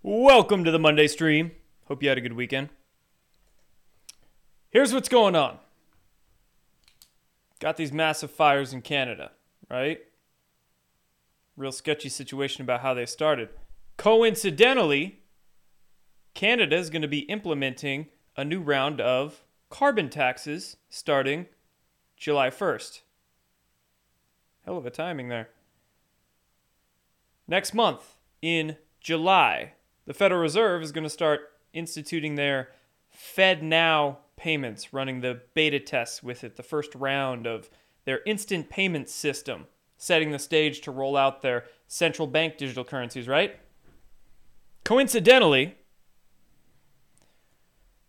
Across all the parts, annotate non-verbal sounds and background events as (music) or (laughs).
Welcome to the Monday stream. Hope you had a good weekend. Here's what's going on. Got these massive fires in Canada, right? Real sketchy situation about how they started. Coincidentally, Canada is going to be implementing a new round of carbon taxes starting July 1st. Hell of a timing there. Next month, in July, the Federal Reserve is going to start instituting their Fed Now payments, running the beta tests with it, the first round of their instant payment system, setting the stage to roll out their central bank digital currencies, right? Coincidentally,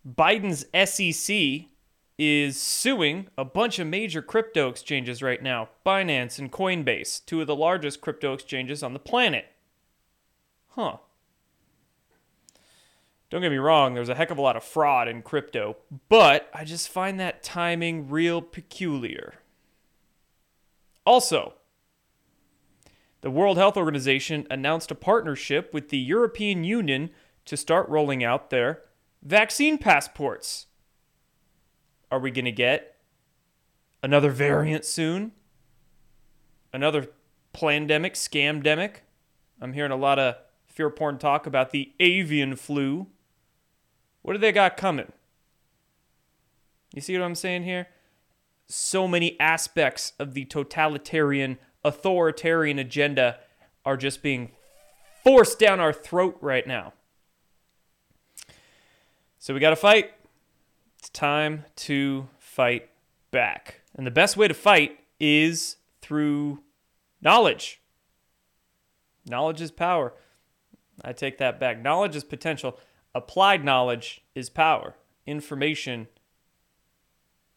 Biden's SEC is suing a bunch of major crypto exchanges right now Binance and Coinbase, two of the largest crypto exchanges on the planet. Huh. Don't get me wrong, there's a heck of a lot of fraud in crypto, but I just find that timing real peculiar. Also, the World Health Organization announced a partnership with the European Union to start rolling out their vaccine passports. Are we going to get another variant soon? Another pandemic, scamdemic? I'm hearing a lot of fear porn talk about the avian flu. What do they got coming? You see what I'm saying here? So many aspects of the totalitarian, authoritarian agenda are just being forced down our throat right now. So we got to fight. It's time to fight back. And the best way to fight is through knowledge. Knowledge is power. I take that back. Knowledge is potential. Applied knowledge is power. Information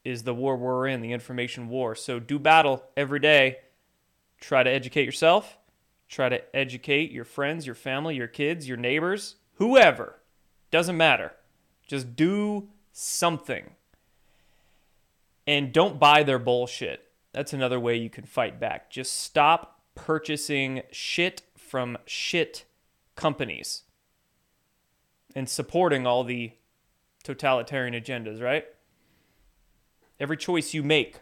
is the war we're in, the information war. So do battle every day. Try to educate yourself. Try to educate your friends, your family, your kids, your neighbors, whoever. Doesn't matter. Just do something. And don't buy their bullshit. That's another way you can fight back. Just stop purchasing shit from shit companies and supporting all the totalitarian agendas, right? Every choice you make,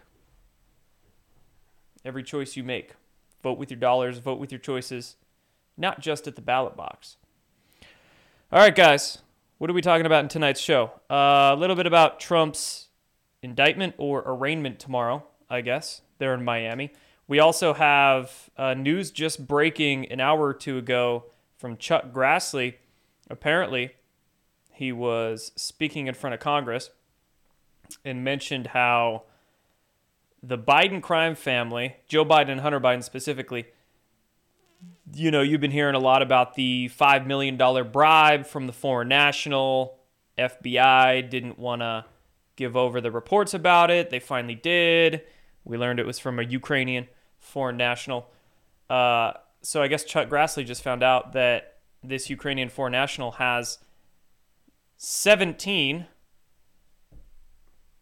every choice you make, vote with your dollars, vote with your choices, not just at the ballot box. All right, guys, what are we talking about in tonight's show? Uh, a little bit about Trump's indictment or arraignment tomorrow, I guess, there in Miami. We also have uh, news just breaking an hour or two ago from Chuck Grassley. Apparently, he was speaking in front of Congress and mentioned how the Biden crime family, Joe Biden and Hunter Biden specifically, you know, you've been hearing a lot about the $5 million bribe from the foreign national. FBI didn't want to give over the reports about it. They finally did. We learned it was from a Ukrainian foreign national. Uh, so I guess Chuck Grassley just found out that this Ukrainian foreign national has 17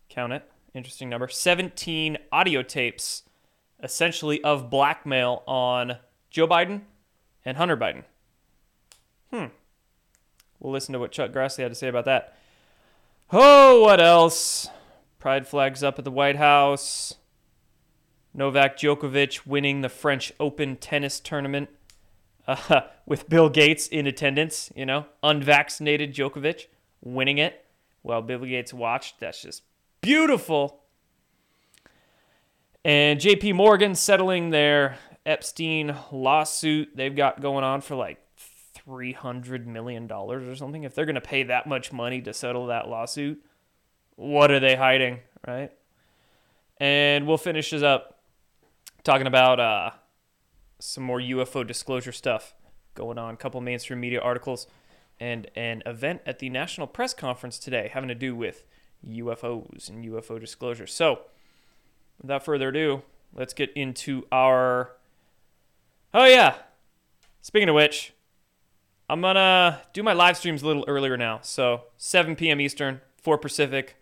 count it interesting number 17 audio tapes essentially of blackmail on Joe Biden and Hunter Biden. Hmm. We'll listen to what Chuck Grassley had to say about that. Oh, what else? Pride flags up at the White House. Novak Djokovic winning the French Open tennis tournament uh, (laughs) with Bill Gates in attendance, you know, unvaccinated Djokovic winning it while Bill Gates watched. That's just beautiful. And JP Morgan settling their Epstein lawsuit they've got going on for like $300 million or something. If they're going to pay that much money to settle that lawsuit, what are they hiding, right? And we'll finish this up talking about uh, some more UFO disclosure stuff going on. A couple mainstream media articles and an event at the National Press Conference today having to do with UFOs and UFO disclosure. So, without further ado, let's get into our. Oh, yeah. Speaking of which, I'm going to do my live streams a little earlier now. So, 7 p.m. Eastern, 4 Pacific.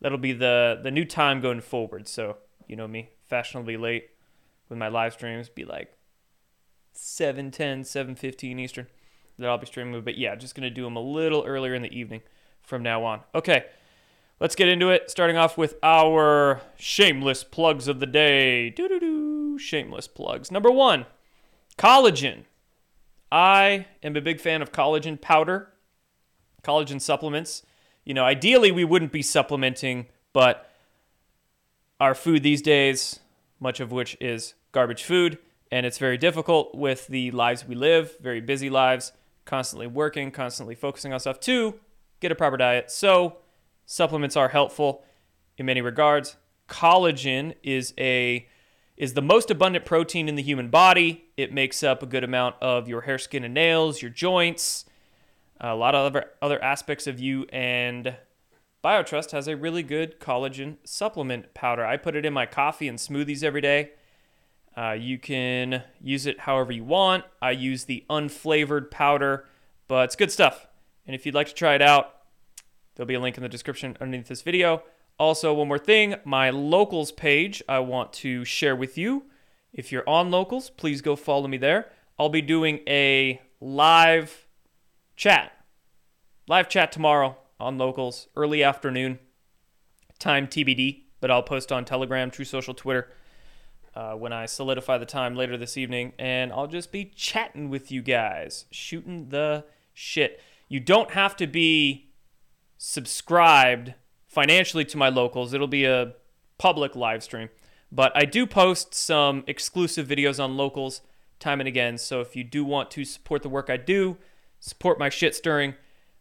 That'll be the, the new time going forward. So, you know me, fashionably late with my live streams, be like 7:10, 7:15 Eastern. That I'll be streaming with. But yeah, just going to do them a little earlier in the evening from now on. Okay, let's get into it. Starting off with our shameless plugs of the day. Doo doo doo. Shameless plugs. Number one, collagen. I am a big fan of collagen powder, collagen supplements. You know, ideally we wouldn't be supplementing, but our food these days, much of which is garbage food, and it's very difficult with the lives we live, very busy lives, constantly working, constantly focusing on stuff to get a proper diet. So, supplements are helpful in many regards. Collagen is a is the most abundant protein in the human body. It makes up a good amount of your hair, skin, and nails, your joints, a lot of other, other aspects of you, and BioTrust has a really good collagen supplement powder. I put it in my coffee and smoothies every day. Uh, you can use it however you want. I use the unflavored powder, but it's good stuff. And if you'd like to try it out, there'll be a link in the description underneath this video. Also, one more thing my locals page I want to share with you. If you're on locals, please go follow me there. I'll be doing a live chat, live chat tomorrow on locals, early afternoon, time TBD, but I'll post on Telegram, Truth Social, Twitter uh, when I solidify the time later this evening, and I'll just be chatting with you guys, shooting the shit. You don't have to be subscribed financially to my locals, it'll be a public live stream. But I do post some exclusive videos on locals time and again. So if you do want to support the work I do, support my shit stirring,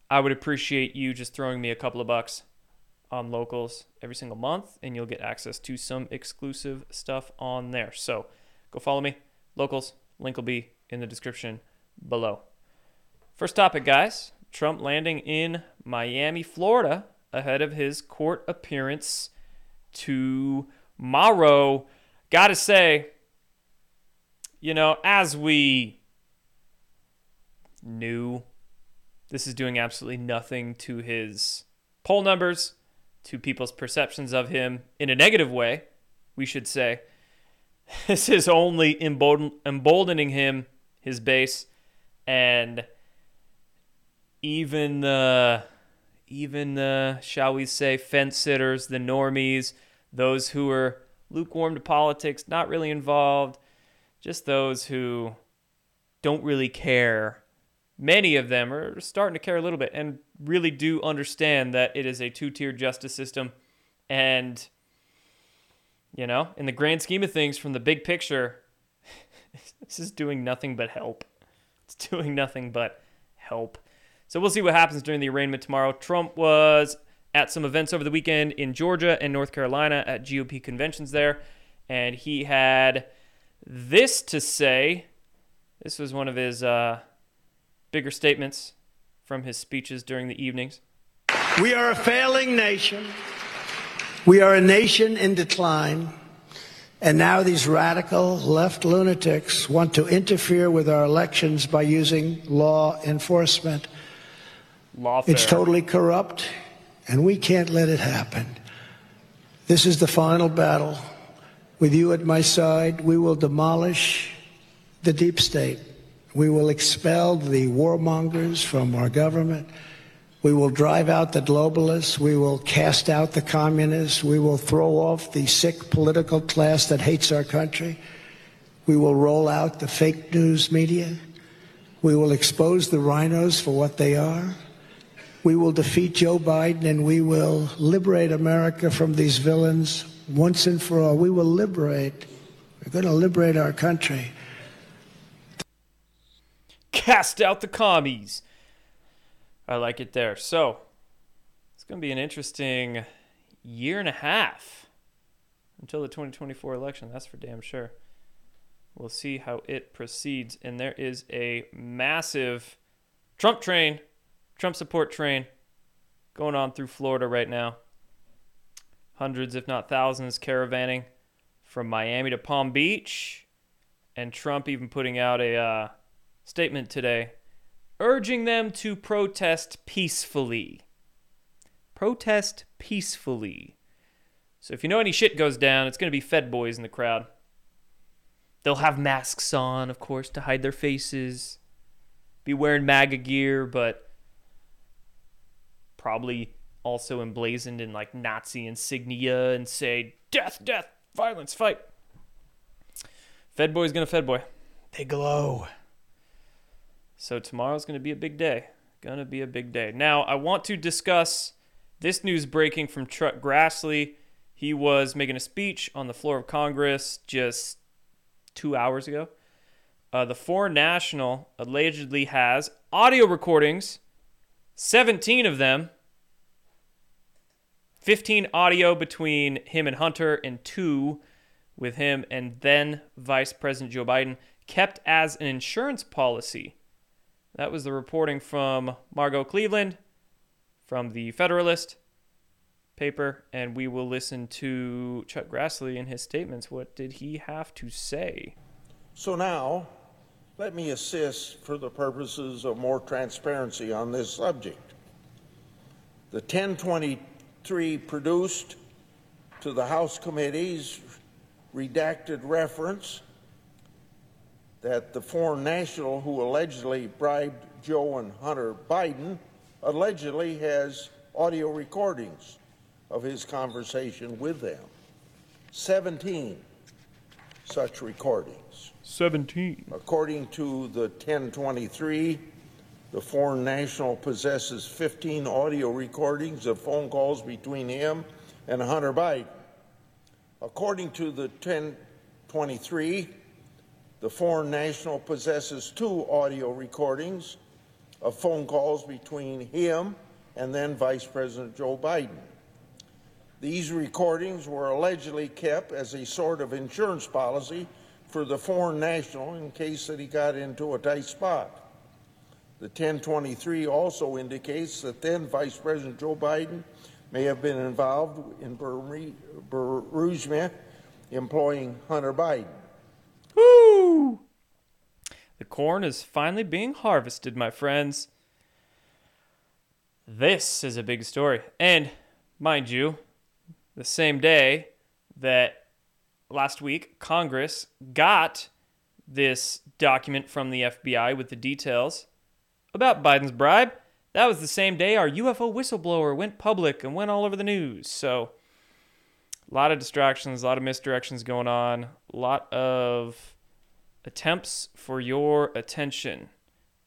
I would appreciate you just throwing me a couple of bucks on locals every single month, and you'll get access to some exclusive stuff on there. So go follow me, locals. Link will be in the description below. First topic, guys Trump landing in Miami, Florida, ahead of his court appearance tomorrow. Gotta say, you know, as we knew, this is doing absolutely nothing to his poll numbers to people's perceptions of him in a negative way, we should say. (laughs) This is only embolden- emboldening him, his base, and even the even the shall we say fence sitters, the normies, those who are lukewarm to politics, not really involved, just those who don't really care many of them are starting to care a little bit and really do understand that it is a two tier justice system. And, you know, in the grand scheme of things, from the big picture, (laughs) this is doing nothing but help. It's doing nothing but help. So we'll see what happens during the arraignment tomorrow. Trump was at some events over the weekend in Georgia and North Carolina at GOP conventions there. And he had this to say. This was one of his uh, bigger statements from his speeches during the evenings. We are a failing nation. We are a nation in decline. And now these radical left lunatics want to interfere with our elections by using law enforcement. Lawfare. It's totally corrupt, and we can't let it happen. This is the final battle. With you at my side, we will demolish the deep state. We will expel the warmongers from our government. We will drive out the globalists. We will cast out the communists. We will throw off the sick political class that hates our country. We will roll out the fake news media. We will expose the RINOs for what they are. We will defeat Joe Biden and we will liberate America from these villains once and for all. We will liberate. We're going to liberate our country. Cast out the commies. I like it there. So, it's going to be an interesting year and a half until the 2024 election. That's for damn sure. We'll see how it proceeds. And there is a massive Trump train, Trump support train going on through Florida right now. Hundreds, if not thousands, caravanning from Miami to Palm Beach. And Trump even putting out a. Uh, statement today urging them to protest peacefully. Protest peacefully. So if you know any shit goes down, it's going to be Fed boys in the crowd. They'll have masks on, of course, to hide their faces. be wearing MAGA gear, but probably also emblazoned in like Nazi insignia and say death, death, violence, fight. Fed boy's gonna Fed boy. They glow. So tomorrow's gonna be a big day. Gonna be a big day. Now I want to discuss this news breaking from Chuck Grassley. He was making a speech on the floor of Congress just two hours ago. Uh, the Foreign National allegedly has audio recordings, 17 of them, 15 audio between him and Hunter, and two with him and then Vice President Joe Biden, kept as an insurance policy. That was the reporting from Margot Cleveland from the Federalist paper, and we will listen to Chuck Grassley in his statements. What did he have to say? So now, let me assist for the purposes of more transparency on this subject. The 1023 produced to the House committees redacted reference that the foreign national who allegedly bribed Joe and Hunter Biden allegedly has audio recordings of his conversation with them. 17 such recordings. 17. According to the 1023, the foreign national possesses 15 audio recordings of phone calls between him and Hunter Biden. According to the 1023, the foreign national possesses two audio recordings of phone calls between him and then Vice President Joe Biden. These recordings were allegedly kept as a sort of insurance policy for the foreign national in case that he got into a tight spot. The 1023 also indicates that then Vice President Joe Biden may have been involved in Burisma employing Hunter Biden. Woo! The corn is finally being harvested, my friends. This is a big story. And, mind you, the same day that last week Congress got this document from the FBI with the details about Biden's bribe. That was the same day our UFO whistleblower went public and went all over the news. So, a lot of distractions, a lot of misdirections going on, a lot of attempts for your attention,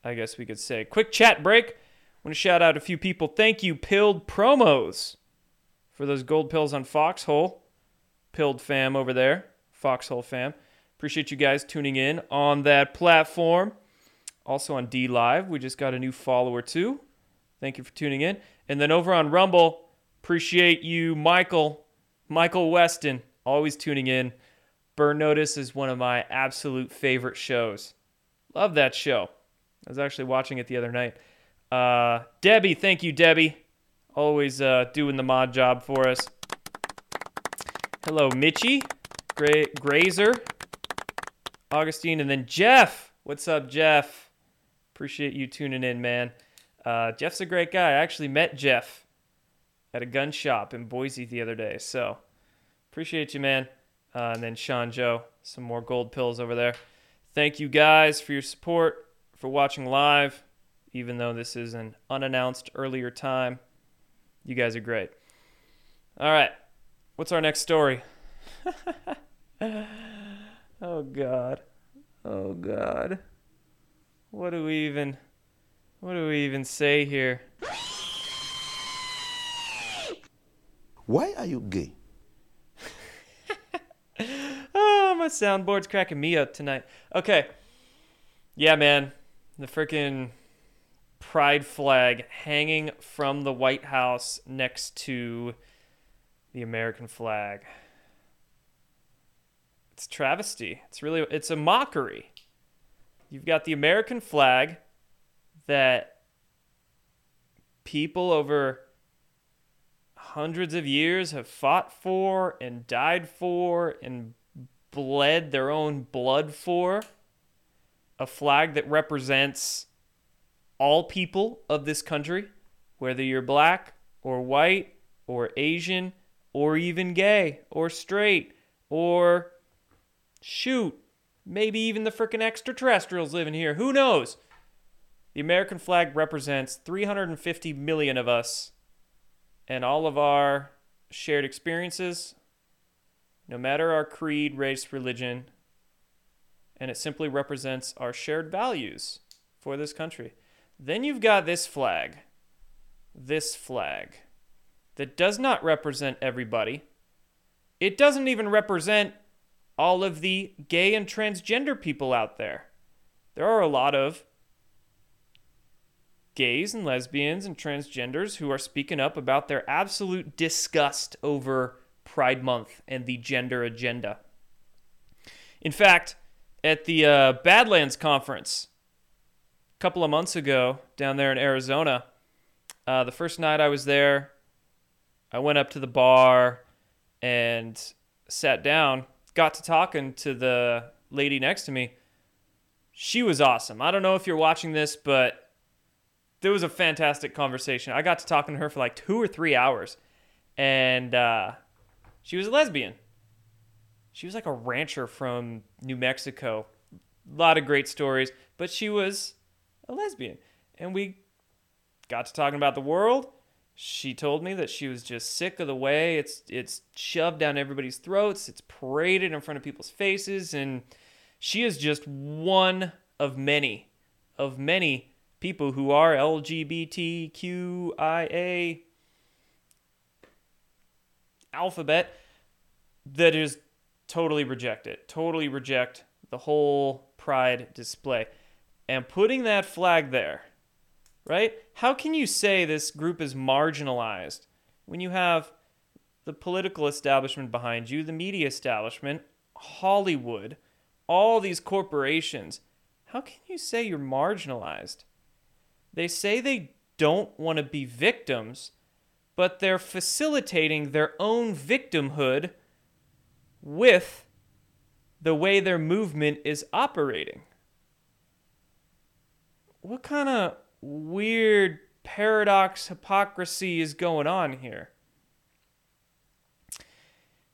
I guess we could say. Quick chat break. I want to shout out a few people. Thank you, Pilled Promos for those gold pills on Foxhole. Pilled fam over there, Foxhole fam. Appreciate you guys tuning in on that platform. Also on D Live, we just got a new follower too. Thank you for tuning in. And then over on Rumble, appreciate you, Michael, Michael Weston, always tuning in. Burn Notice is one of my absolute favorite shows. Love that show. I was actually watching it the other night. Uh, Debbie, thank you, Debbie. Always uh, doing the mod job for us. Hello, Mitchy, Gra- Grazer, Augustine, and then Jeff. What's up, Jeff? Appreciate you tuning in, man. Uh, Jeff's a great guy. I actually met Jeff at a gun shop in Boise the other day. So appreciate you, man. Uh, and then Sean Joe, some more gold pills over there. Thank you guys for your support, for watching live, even though this is an unannounced earlier time. You guys are great. All right. What's our next story? (laughs) oh, God. Oh, God. What do we even. What do we even say here? Why are you gay? oh, my soundboard's cracking me up tonight. Okay. Yeah, man. The freaking pride flag hanging from the White House next to the American flag. It's travesty. It's really it's a mockery. You've got the American flag that people over hundreds of years have fought for and died for and bled their own blood for. A flag that represents all people of this country, whether you're black or white or Asian or even gay or straight or shoot, maybe even the freaking extraterrestrials living here. Who knows? The American flag represents 350 million of us and all of our shared experiences, no matter our creed, race, religion, and it simply represents our shared values for this country. Then you've got this flag, this flag, that does not represent everybody. It doesn't even represent all of the gay and transgender people out there. There are a lot of gays and lesbians and transgenders who are speaking up about their absolute disgust over Pride Month and the gender agenda. In fact, at the uh, Badlands Conference a couple of months ago down there in Arizona, uh, the first night I was there, I went up to the bar and sat down, got to talking to the lady next to me. She was awesome. I don't know if you're watching this, but there was a fantastic conversation. I got to talking to her for like two or three hours, and uh, she was a lesbian. She was like a rancher from New Mexico. A lot of great stories, but she was a lesbian. And we got to talking about the world. She told me that she was just sick of the way it's it's shoved down everybody's throats, it's paraded in front of people's faces, and she is just one of many, of many people who are LGBTQIA alphabet that is totally reject it, totally reject the whole pride display. And putting that flag there, right? How can you say this group is marginalized when you have the political establishment behind you, the media establishment, Hollywood, all these corporations? How can you say you're marginalized? They say they don't want to be victims, but they're facilitating their own victimhood with the way their movement is operating. What kind of weird paradox hypocrisy is going on here?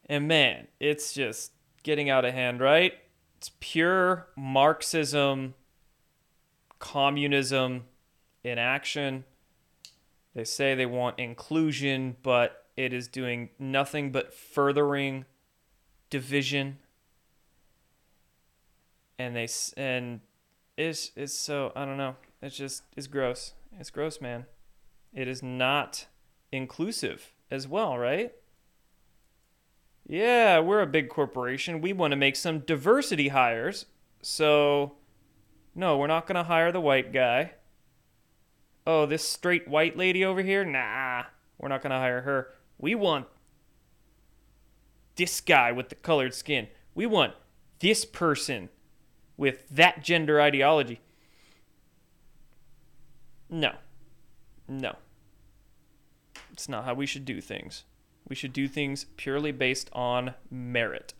And man, it's just getting out of hand, right? It's pure Marxism, communism in action. They say they want inclusion, but it is doing nothing but furthering division. And they and it's it's so I don't know. It's just it's gross. It's gross, man. It is not inclusive as well, right? Yeah, we're a big corporation. We want to make some diversity hires. So no, we're not going to hire the white guy. Oh, this straight white lady over here? Nah, we're not going to hire her. We want this guy with the colored skin. We want this person with that gender ideology. No. No. It's not how we should do things. We should do things purely based on merit.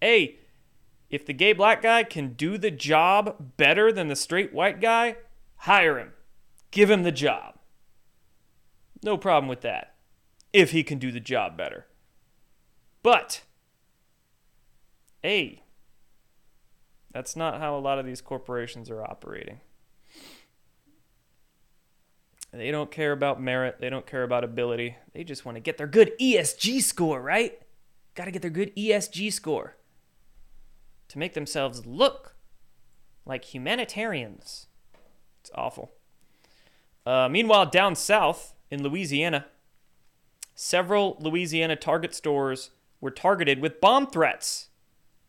Hey, if the gay black guy can do the job better than the straight white guy, hire him. Give him the job. No problem with that. If he can do the job better. But, A, that's not how a lot of these corporations are operating. They don't care about merit, they don't care about ability. They just want to get their good ESG score, right? Got to get their good ESG score to make themselves look like humanitarians. It's awful. Uh, meanwhile, down south in Louisiana, several Louisiana Target stores were targeted with bomb threats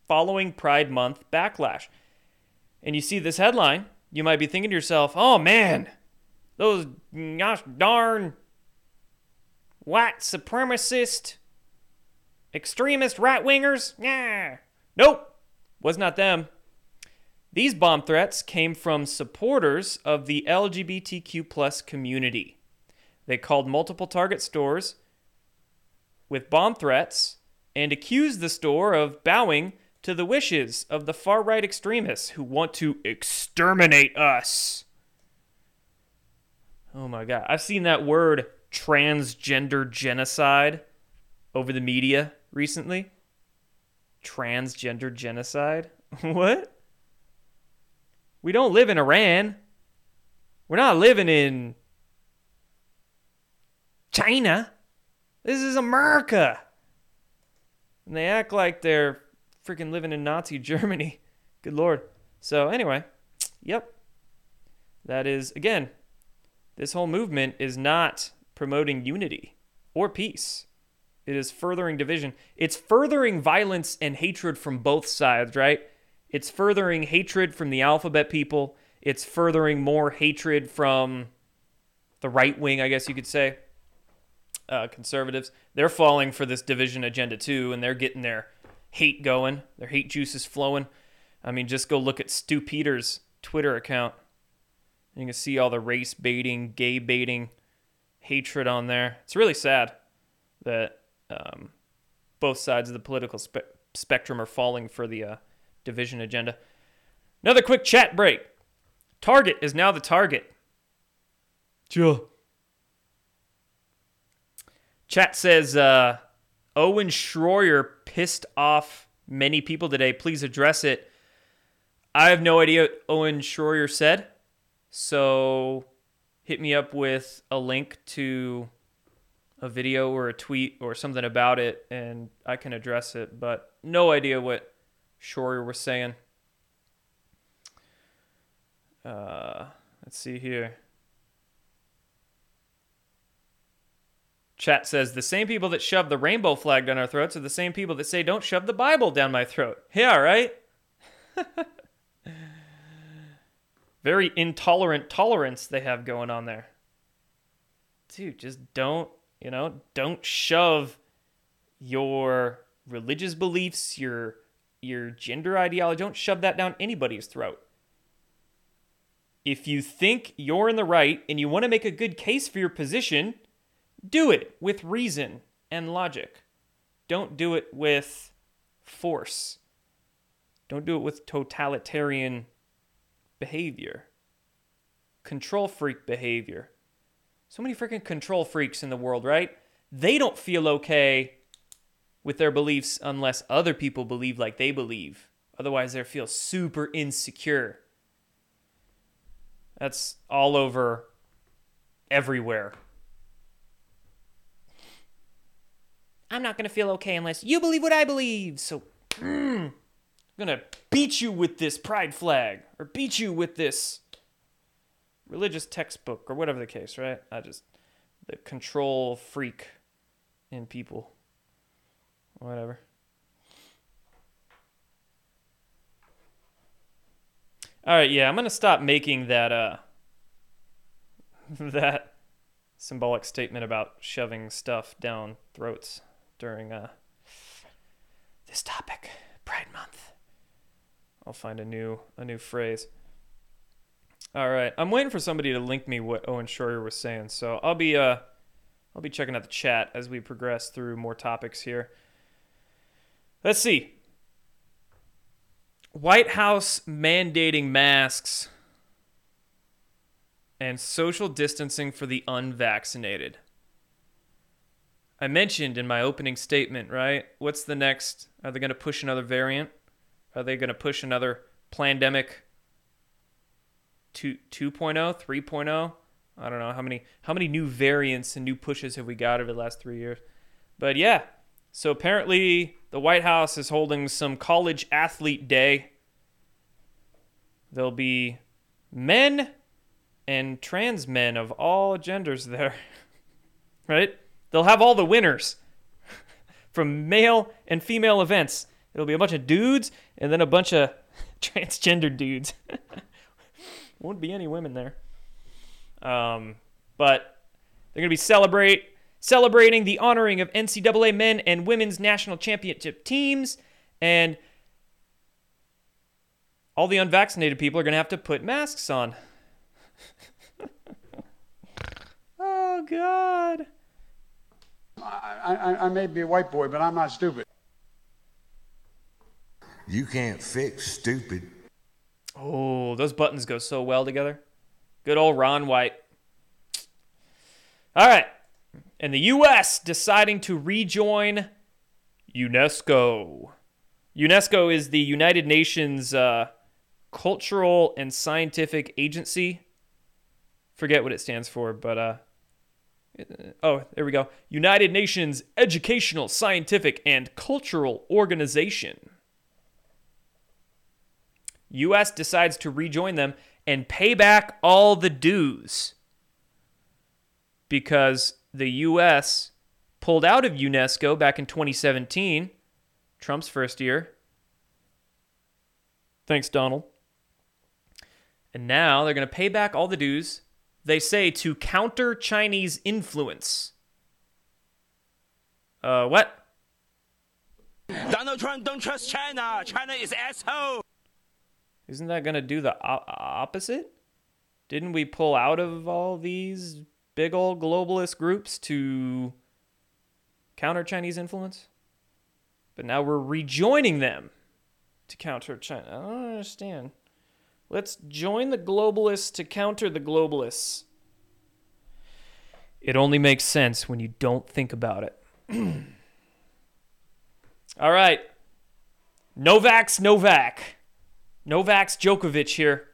following Pride Month backlash. And you see this headline, you might be thinking to yourself, oh man, those gosh darn white supremacist extremist right wingers? Yeah. Nope, was not them. These bomb threats came from supporters of the LGBTQ plus community. They called multiple Target stores with bomb threats and accused the store of bowing to the wishes of the far right extremists who want to exterminate us. Oh my God. I've seen that word transgender genocide over the media recently. Transgender genocide? (laughs) what? We don't live in Iran. We're not living in China. This is America. And they act like they're freaking living in Nazi (laughs) Germany. Good lord. So, anyway, yep. That is, again, this whole movement is not promoting unity or peace. It is furthering division. It's furthering violence and hatred from both sides, right? It's furthering hatred from the alphabet people. It's furthering more hatred from the right wing, I guess you could say. Uh, conservatives. They're falling for this division agenda too, and they're getting their hate going, their hate juices flowing. I mean, just go look at Stu Peters' Twitter account. You can see all the race baiting, gay baiting, hatred on there. It's really sad that um, both sides of the political spe- spectrum are falling for the uh, division agenda. Another quick chat break. Target is now the target. Sure. Chat says uh, Owen Schroyer pissed off many people today. Please address it. I have no idea what Owen Schroyer said. So hit me up with a link to a video or a tweet or something about it and I can address it. But no idea what Schroyer was saying. Uh, let's see here. Chat says the same people that shove the rainbow flag down our throats are the same people that say don't shove the Bible down my throat. Yeah, right? (laughs) Very intolerant tolerance they have going on there. Dude, just don't, you know, don't shove your religious beliefs, your your gender ideology, don't shove that down anybody's throat. If you think you're in the right and you want to make a good case for your position, do it with reason and logic. Don't do it with force. Don't do it with totalitarian behavior, control freak behavior. So many freaking control freaks in the world, right? They don't feel okay with their beliefs unless other people believe like they believe. Otherwise, they feel super insecure. That's all over everywhere. I'm not going to feel okay unless you believe what I believe. So, mm, I'm going to beat you with this pride flag or beat you with this religious textbook or whatever the case, right? I just, the control freak in people. Whatever. All right, yeah, I'm to stop making that, uh, (laughs) that symbolic statement about shoving stuff down throats during uh, this topic, Pride Month. I'll find a new a new phrase. All right, I'm waiting for somebody to link me what Owen Schroyer was saying, so I'll be uh I'll be checking out the chat as we progress through more topics here. Let's see. White House mandating masks and social distancing for the unvaccinated. I mentioned in my opening statement, right? What's the next? Are they going to push another variant? Are they going to push another pandemic 2 2.0, 3.0? I don't know how many how many new variants and new pushes have we got over the last 3 years. But yeah, so apparently the White House is holding some college athlete day. There'll be men and trans men of all genders there. (laughs) right? They'll have all the winners (laughs) from male and female events. It'll be a bunch of dudes and then a bunch of (laughs) transgender dudes. Won't be any women there. Um, but they're going to be celebrate celebrating the honoring of NCAA men and women's national championship teams, and all the unvaccinated people are going to have to put masks on. (laughs) oh God. I, I, I may be a white boy, but I'm not stupid. You can't fix stupid. Oh, those buttons go so well together. Good old Ron White. All right. And the U.S. deciding to rejoin UNESCO. UNESCO is the United Nations uh, Cultural and Scientific Agency. forget what it stands for, but uh, oh, there we go. United Nations Educational, Scientific, and Cultural Organization. U.S. decides to rejoin them and pay back all the dues because the U.S. pulled out of UNESCO back in 2017, Trump's first year. Thanks, Donald. And now they're going to pay back all the dues, they say, to counter Chinese influence. Uh, what? Donald Trump don't trust China. China is asshole. Isn't that going to do the o- opposite? Didn't we pull out of all these big old globalist groups to counter Chinese influence? But now we're rejoining them to counter China. I don't understand. Let's join the globalists to counter the globalists. It only makes sense when you don't think about it. (clears throat) All right. Novak's Novak. Novak's Djokovic here.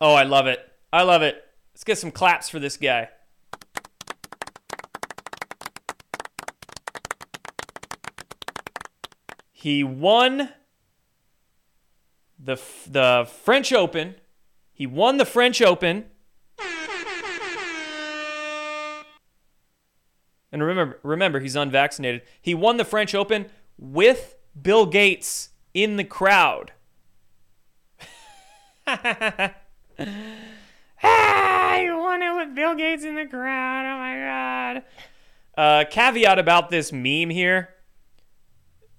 Oh, I love it. I love it. Let's get some claps for this guy. He won the the French Open. He won the French Open. And remember remember he's unvaccinated. He won the French Open with Bill Gates in the crowd. (laughs) ah, you won it with Bill Gates in the crowd. Oh my god. Uh, caveat about this meme here.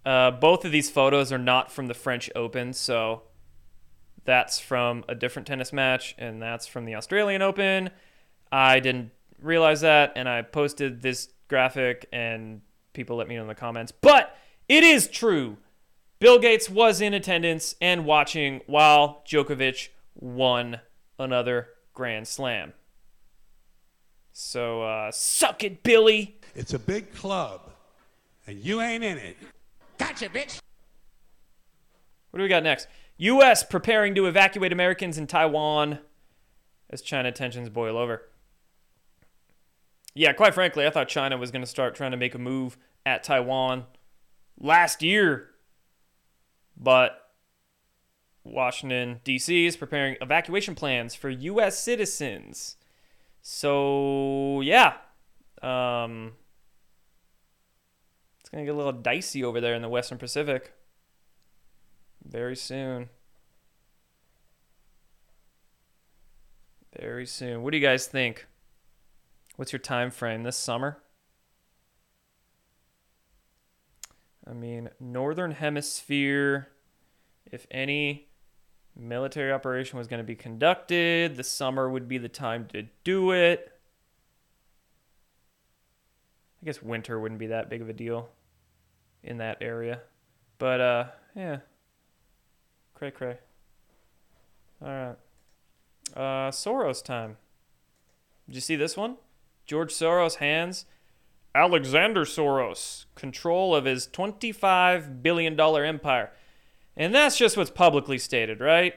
Uh, both of these photos are not from the French Open, so that's from a different tennis match, and that's from the Australian Open. I didn't realize that, and I posted this graphic, and people let me know in the comments. But it is true. Bill Gates was in attendance and watching while Djokovic won another Grand Slam. So, uh, suck it, Billy. It's a big club, and you ain't in it. Gotcha, bitch. What do we got next? U.S. preparing to evacuate Americans in Taiwan as China tensions boil over. Yeah, quite frankly, I thought China was going to start trying to make a move at Taiwan last year. But Washington, D.C. is preparing evacuation plans for U.S. citizens. So, yeah. Um, it's going to get a little dicey over there in the Western Pacific very soon. Very soon. What do you guys think? What's your time frame this summer? I mean, northern hemisphere if any military operation was going to be conducted, the summer would be the time to do it. I guess winter wouldn't be that big of a deal in that area. But uh yeah. Cray cray. All right. Uh, Soros time. Did you see this one? George Soros hands Alexander Soros control of his $25 billion empire. And that's just what's publicly stated, right?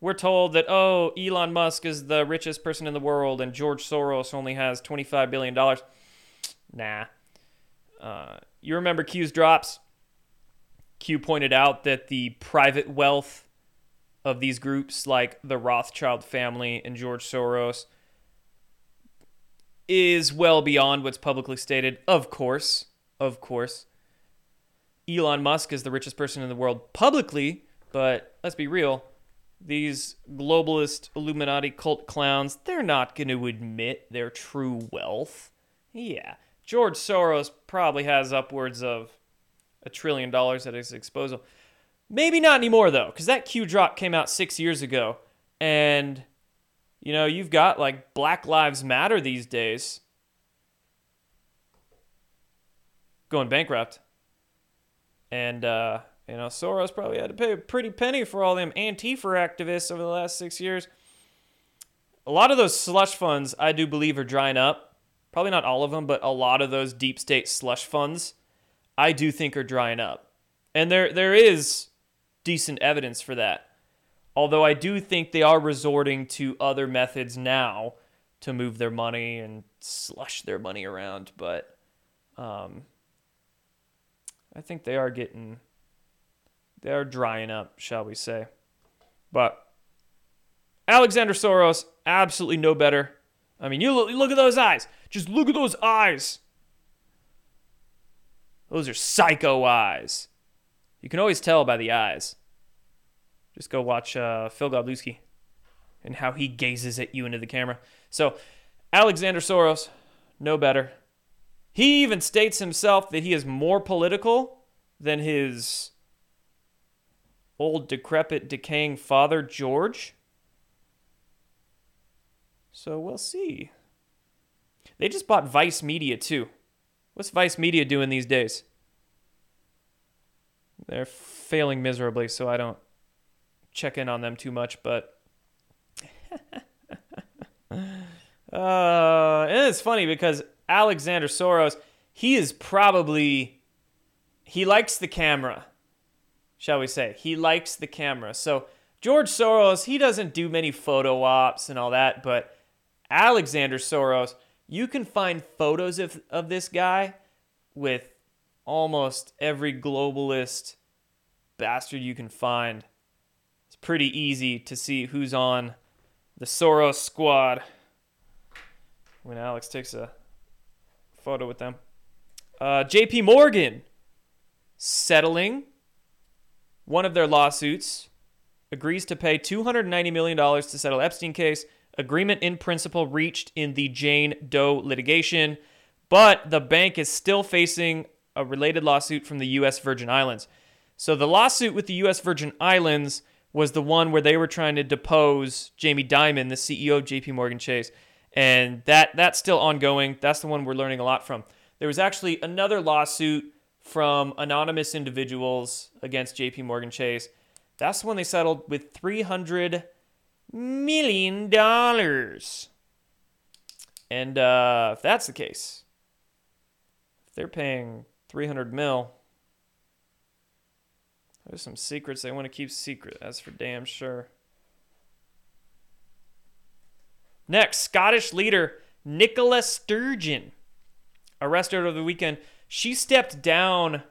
We're told that, oh, Elon Musk is the richest person in the world and George Soros only has $25 billion. Nah. Uh, you remember Q's drops? Q pointed out that the private wealth of these groups, like the Rothschild family and George Soros, is well beyond what's publicly stated. Of course, of course. Elon Musk is the richest person in the world publicly, but let's be real. These globalist Illuminati cult clowns, they're not going to admit their true wealth. Yeah. George Soros probably has upwards of a trillion dollars at his disposal. Maybe not anymore though, because that Q drop came out six years ago, and you know you've got like Black Lives Matter these days going bankrupt, and uh, you know Soros probably had to pay a pretty penny for all them Antifa activists over the last six years. A lot of those slush funds, I do believe, are drying up. Probably not all of them, but a lot of those deep state slush funds I do think are drying up. And there there is decent evidence for that. Although I do think they are resorting to other methods now to move their money and slush their money around, but um, I think they are getting they are drying up, shall we say. But Alexander Soros, absolutely no better. I mean, you look, look at those eyes. Just look at those eyes. Those are psycho eyes. You can always tell by the eyes. Just go watch uh, Phil Godlewski and how he gazes at you into the camera. So, Alexander Soros, no better. He even states himself that he is more political than his old, decrepit, decaying father, George. So, we'll see. They just bought Vice Media, too. What's Vice Media doing these days? They're failing miserably, so I don't check in on them too much, but (laughs) uh, it's funny because Alexander Soros, he is probably he likes the camera, shall we say? He likes the camera. So George Soros, he doesn't do many photo ops and all that, but Alexander Soros, you can find photos of, of this guy with almost every globalist bastard you can find. It's pretty easy to see who's on the Soros squad when Alex takes a photo with them. Uh, JP Morgan settling one of their lawsuits, agrees to pay $290 million to settle Epstein case. Agreement in principle reached in the Jane Doe litigation, but the bank is still facing a related lawsuit from the U.S. Virgin Islands. So the lawsuit with the U.S. Virgin Islands was the one where they were trying to depose Jamie Dimon, the CEO of JP Morgan Chase. And that that's still ongoing. That's the one we're learning a lot from. There was actually another lawsuit from anonymous individuals against JP Morgan Chase. That's the one they settled with 300 million dollars. And uh, if that's the case, if they're paying 300 mil, there's some secrets they want to keep secret. That's for damn sure. Next, Scottish leader Nicola Sturgeon, arrested over the weekend. She stepped down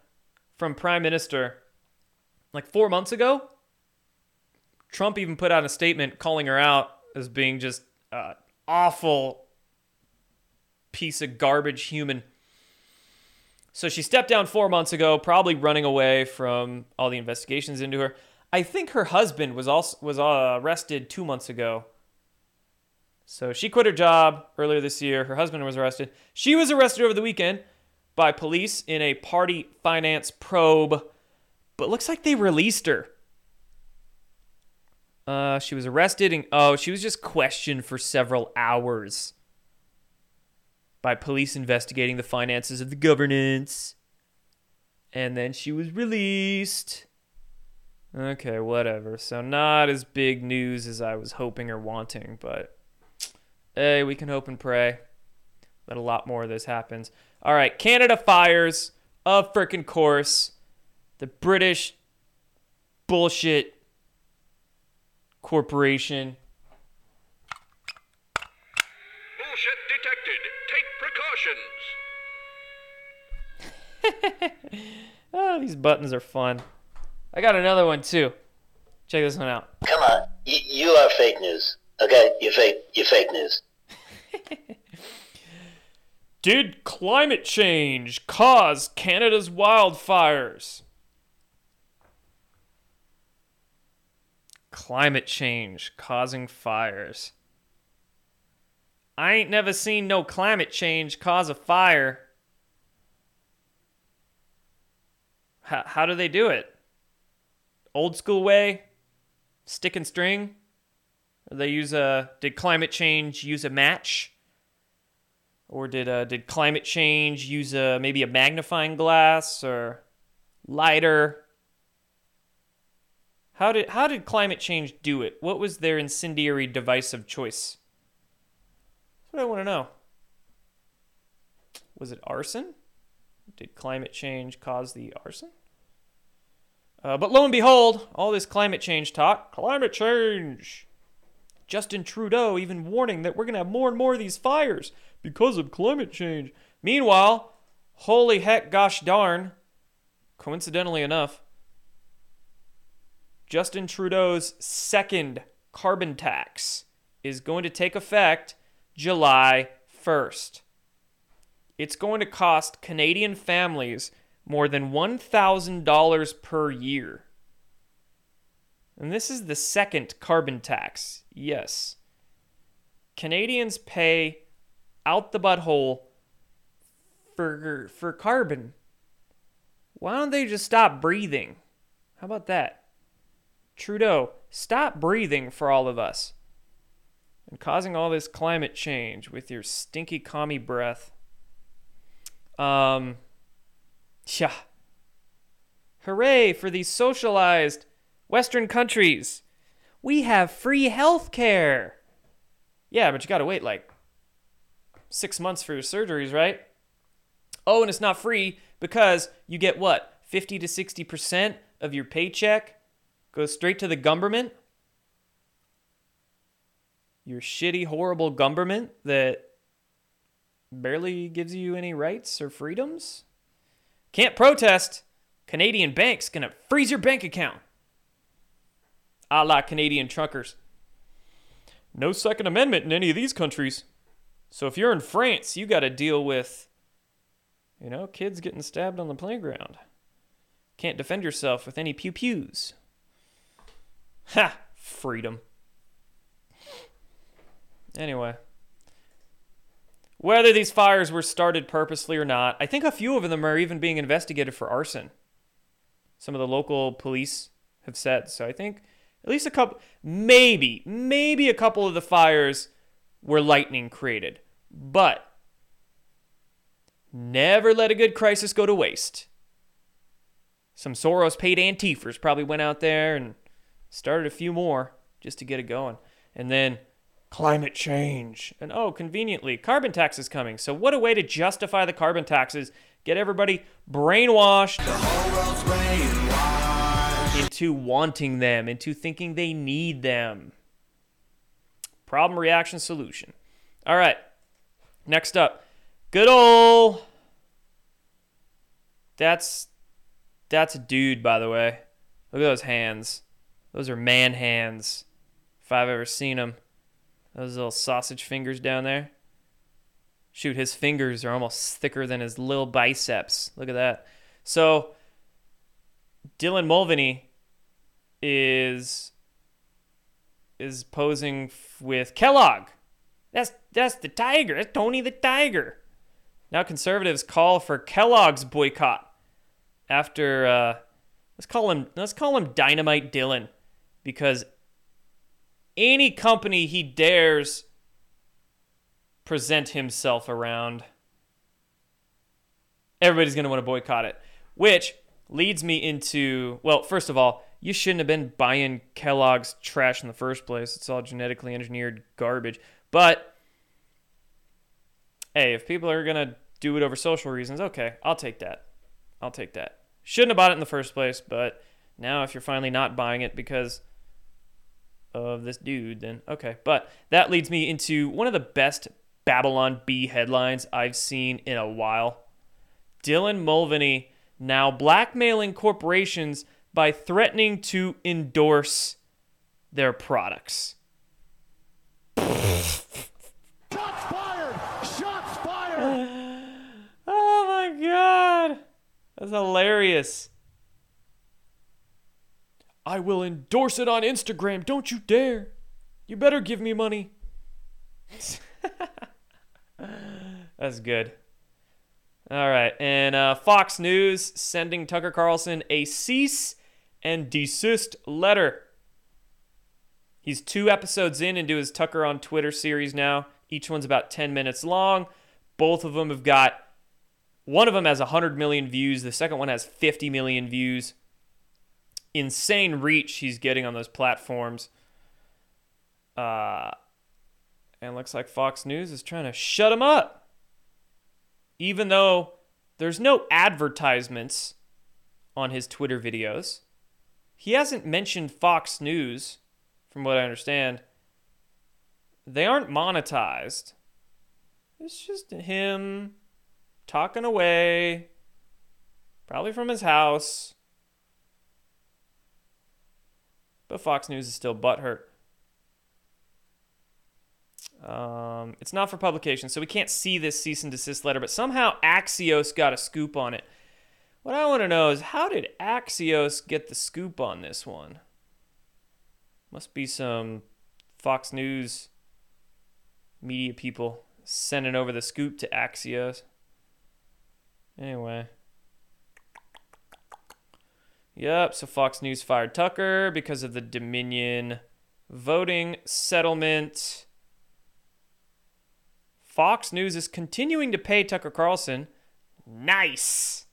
from prime minister like four months ago. Trump even put out a statement calling her out as being just an awful piece of garbage human. So she stepped down four months ago, probably running away from all the investigations into her. I think her husband was also was uh, arrested two months ago. So she quit her job earlier this year. Her husband was arrested. She was arrested over the weekend by police in a party finance probe, but looks like they released her. Uh, she was arrested and oh, she was just questioned for several hours by police investigating the finances of the governance. And then she was released. Okay, whatever. So, not as big news as I was hoping or wanting, but hey, we can hope and pray that a lot more of this happens. All right, Canada fires, of frickin' course. The British bullshit corporation Bullshit detected. Take precautions. (laughs) oh, these buttons are fun. I got another one too. Check this one out. Come on, you, you are fake news. Okay, you fake, you fake news. (laughs) Did climate change cause Canada's wildfires? Climate change causing fires. I ain't never seen no climate change cause a fire. How, how do they do it? Old school way? Stick and string? They use a did climate change use a match? Or did uh, did climate change use a maybe a magnifying glass or lighter? How did how did climate change do it? What was their incendiary device of choice? That's what I want to know. Was it arson? Did climate change cause the arson? Uh, but lo and behold, all this climate change talk, climate change. Justin Trudeau even warning that we're going to have more and more of these fires because of climate change. Meanwhile, holy heck, gosh darn, coincidentally enough, Justin Trudeau's second carbon tax is going to take effect July 1st. It's going to cost Canadian families more than $1,000 per year. And this is the second carbon tax. Yes. Canadians pay out the butthole for for carbon. Why don't they just stop breathing? How about that? Trudeau, stop breathing for all of us. And causing all this climate change with your stinky commie breath. Um yeah. Hooray for these socialized Western countries. We have free health care. Yeah, but you gotta wait like six months for your surgeries, right? Oh, and it's not free because you get what? 50 to 60% of your paycheck goes straight to the government? Your shitty, horrible government that barely gives you any rights or freedoms? Can't protest. Canadian banks gonna freeze your bank account. A la Canadian truckers. No Second Amendment in any of these countries. So if you're in France, you got to deal with, you know, kids getting stabbed on the playground. Can't defend yourself with any pew pews. Ha! Freedom. Anyway. Whether these fires were started purposely or not, I think a few of them are even being investigated for arson. Some of the local police have said. So I think at least a couple, maybe, maybe a couple of the fires were lightning created. But never let a good crisis go to waste. Some Soros paid Antifers probably went out there and started a few more just to get it going. And then climate change. And oh, conveniently, carbon tax is coming. So, what a way to justify the carbon taxes. Get everybody brainwashed into wanting them, into thinking they need them. Problem, reaction, solution. All right. Next up, good old. That's that's a dude, by the way. Look at those hands. Those are man hands, if I've ever seen them. Those little sausage fingers down there. Shoot, his fingers are almost thicker than his little biceps. Look at that. So, Dylan Mulvaney is is posing with Kellogg. That's that's the tiger. That's Tony the Tiger. Now conservatives call for Kellogg's boycott after uh, let's call him let's call him Dynamite Dylan because any company he dares present himself around everybody's going to want to boycott it which leads me into well first of all you shouldn't have been buying Kellogg's trash in the first place it's all genetically engineered garbage but hey, if people are going to do it over social reasons, okay, I'll take that. I'll take that. Shouldn't have bought it in the first place, but now if you're finally not buying it because of this dude, then okay. But that leads me into one of the best Babylon Bee headlines I've seen in a while. Dylan Mulvaney now blackmailing corporations by threatening to endorse their products. Shots fired! Shots fired! (sighs) Oh my god. That's hilarious. I will endorse it on Instagram. Don't you dare. You better give me money. (laughs) That's good. All right. And uh, Fox News sending Tucker Carlson a cease and desist letter. He's two episodes in into his Tucker on Twitter series now. Each one's about 10 minutes long. Both of them have got one of them has 100 million views, the second one has 50 million views. Insane reach he's getting on those platforms. Uh, and looks like Fox News is trying to shut him up. Even though there's no advertisements on his Twitter videos, he hasn't mentioned Fox News, from what I understand, they aren't monetized. It's just him talking away, probably from his house. But Fox News is still butthurt. Um, it's not for publication, so we can't see this cease and desist letter, but somehow Axios got a scoop on it. What I want to know is how did Axios get the scoop on this one? Must be some Fox News media people sending over the scoop to Axios. Anyway. Yep, so Fox News fired Tucker because of the Dominion voting settlement. Fox News is continuing to pay Tucker Carlson. Nice.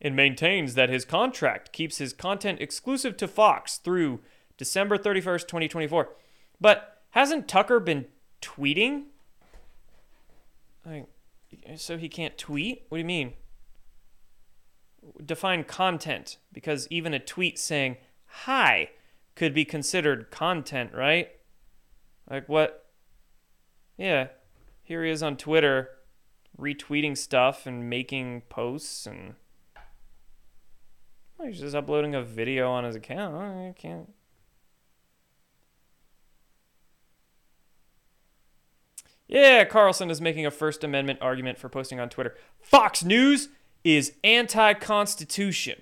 It maintains that his contract keeps his content exclusive to Fox through December 31st, 2024. But hasn't Tucker been tweeting? So he can't tweet? What do you mean? Define content because even a tweet saying hi could be considered content, right? Like what? Yeah, here he is on Twitter retweeting stuff and making posts and he's just uploading a video on his account. I can't. Yeah, Carlson is making a First Amendment argument for posting on Twitter. Fox News is anti Constitution.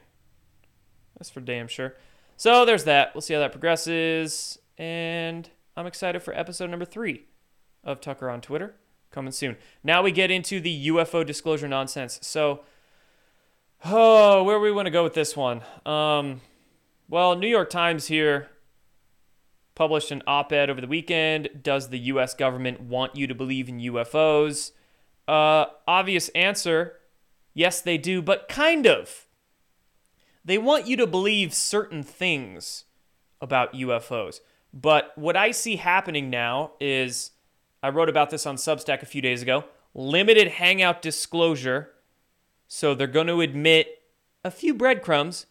That's for damn sure. So there's that. We'll see how that progresses. And I'm excited for episode number three of Tucker on Twitter coming soon. Now we get into the UFO disclosure nonsense. So, oh, where we want to go with this one? Um, well, New York Times here published an op ed over the weekend. Does the U.S. government want you to believe in UFOs? Uh, obvious answer yes, they do, but kind of. They want you to believe certain things about UFOs. But what I see happening now is I wrote about this on Substack a few days ago limited hangout disclosure. So they're going to admit a few breadcrumbs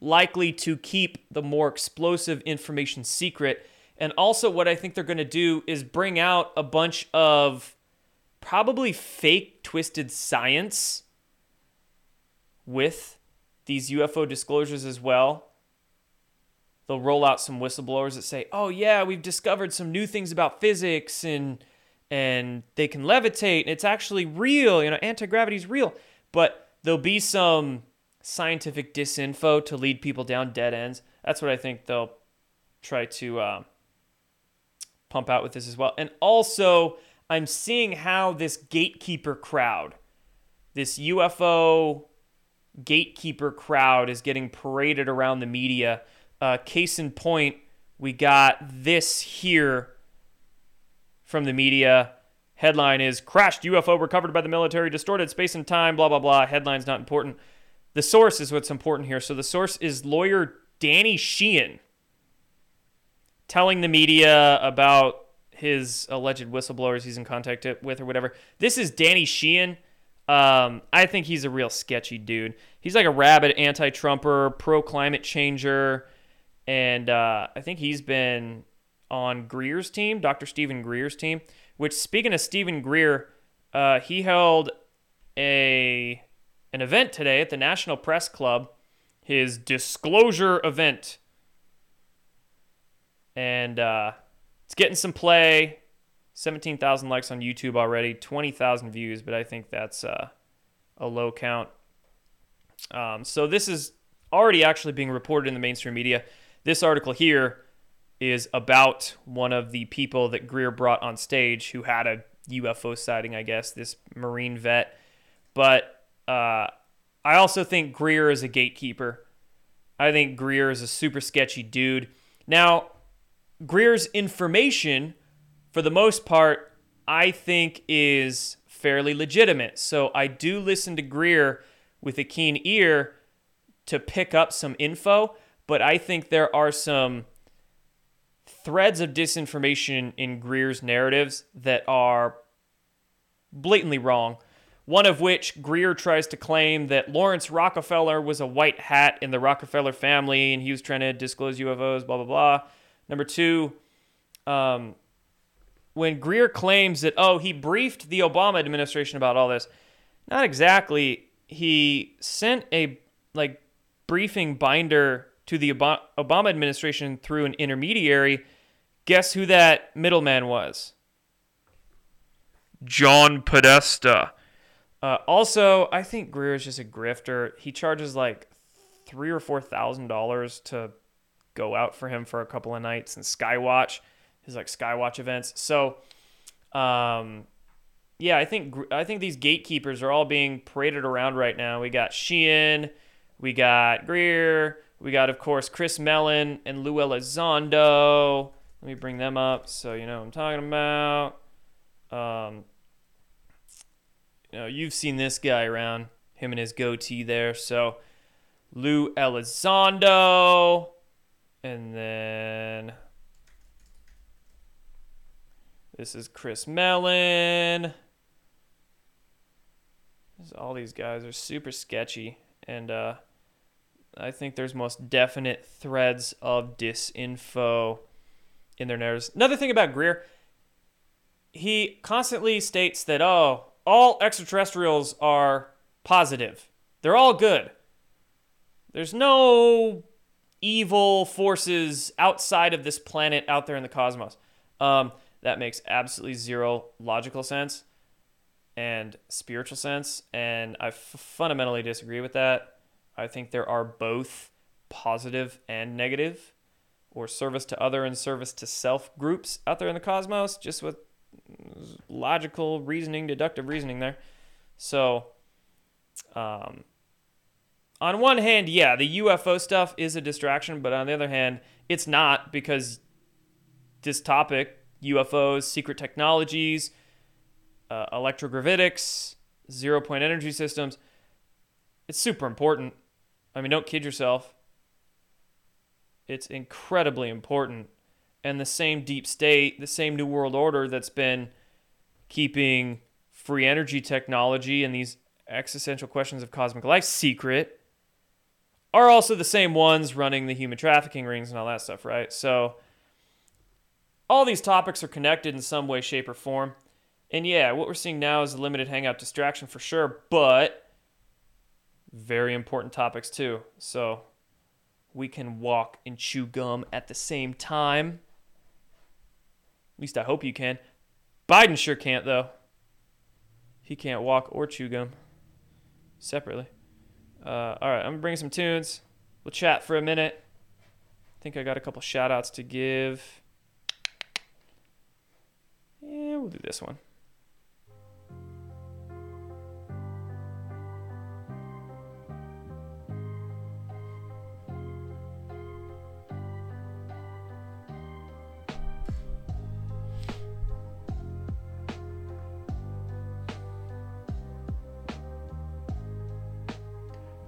likely to keep the more explosive information secret. And also, what I think they're going to do is bring out a bunch of probably fake, twisted science with these UFO disclosures as well. They'll roll out some whistleblowers that say, "Oh yeah, we've discovered some new things about physics and and they can levitate and it's actually real, you know, anti-gravity is real." But there'll be some scientific disinfo to lead people down dead ends. That's what I think they'll try to uh, pump out with this as well. And also, I'm seeing how this gatekeeper crowd, this UFO gatekeeper crowd, is getting paraded around the media. Uh, case in point, we got this here from the media. Headline is Crashed UFO recovered by the military, distorted space and time, blah, blah, blah. Headline's not important. The source is what's important here. So the source is lawyer Danny Sheehan telling the media about his alleged whistleblowers he's in contact with or whatever. This is Danny Sheehan. Um, I think he's a real sketchy dude. He's like a rabid anti-Trumper, pro-climate changer, and uh, I think he's been on Greer's team, Dr. Steven Greer's team. Which, speaking of Steven Greer, uh, he held a an event today at the National Press Club, his disclosure event. And uh, it's getting some play. 17,000 likes on YouTube already, 20,000 views, but I think that's uh, a low count. Um, so this is already actually being reported in the mainstream media. This article here is about one of the people that Greer brought on stage who had a UFO sighting, I guess, this Marine vet. But uh, I also think Greer is a gatekeeper. I think Greer is a super sketchy dude. Now, Greer's information, for the most part, I think is fairly legitimate. So I do listen to Greer with a keen ear to pick up some info, but I think there are some threads of disinformation in Greer's narratives that are blatantly wrong. One of which Greer tries to claim that Laurance Rockefeller was a white hat in the Rockefeller family and he was trying to disclose UFOs, blah, blah, blah. Number two, um, when Greer claims that oh he briefed the Obama administration about all this, not exactly. He sent a like briefing binder to the Obama administration through an intermediary. Guess who that middleman was? John Podesta. Uh, also, I think Greer is just a grifter. He charges like three or four thousand dollars to go out for him for a couple of nights and Skywatch, his like Skywatch events. So, um, yeah, I think I think these gatekeepers are all being paraded around right now. We got Sheehan, we got Greer, we got of course Chris Mellon and Lou Elizondo. Let me bring them up so you know what I'm talking about. Um, you know, you've seen this guy around, him and his goatee there. So Lou Elizondo, and then this is Chris Mellon. All these guys are super sketchy, and uh, I think there's most definite threads of disinfo in their narratives. Another thing about Greer, he constantly states that oh, all extraterrestrials are positive. They're all good. There's no evil forces outside of this planet out there in the cosmos. Um, that makes absolutely zero logical sense and spiritual sense, and I f- fundamentally disagree with that. I think there are both positive and negative, or service to other and service to self groups out there in the cosmos, just with logical reasoning, deductive reasoning there. So, um, on one hand, yeah, the UFO stuff is a distraction, but on the other hand, it's not because this topic UFOs, secret technologies, uh, electrogravitics, zero point energy systems it's super important. I mean, don't kid yourself. It's incredibly important. And the same deep state, the same New World Order that's been keeping free energy technology and these existential questions of cosmic life secret are also the same ones running the human trafficking rings and all that stuff, right? So all these topics are connected in some way, shape, or form. And yeah, what we're seeing now is a limited hangout distraction for sure, but very important topics too. So we can walk and chew gum at the same time. At least I hope you can. Biden sure can't, though. He can't walk or chew gum separately. Uh, all right, I'm going to bring some tunes. We'll chat for a minute. I think I got a couple shout outs to give. Yeah, we'll do this one.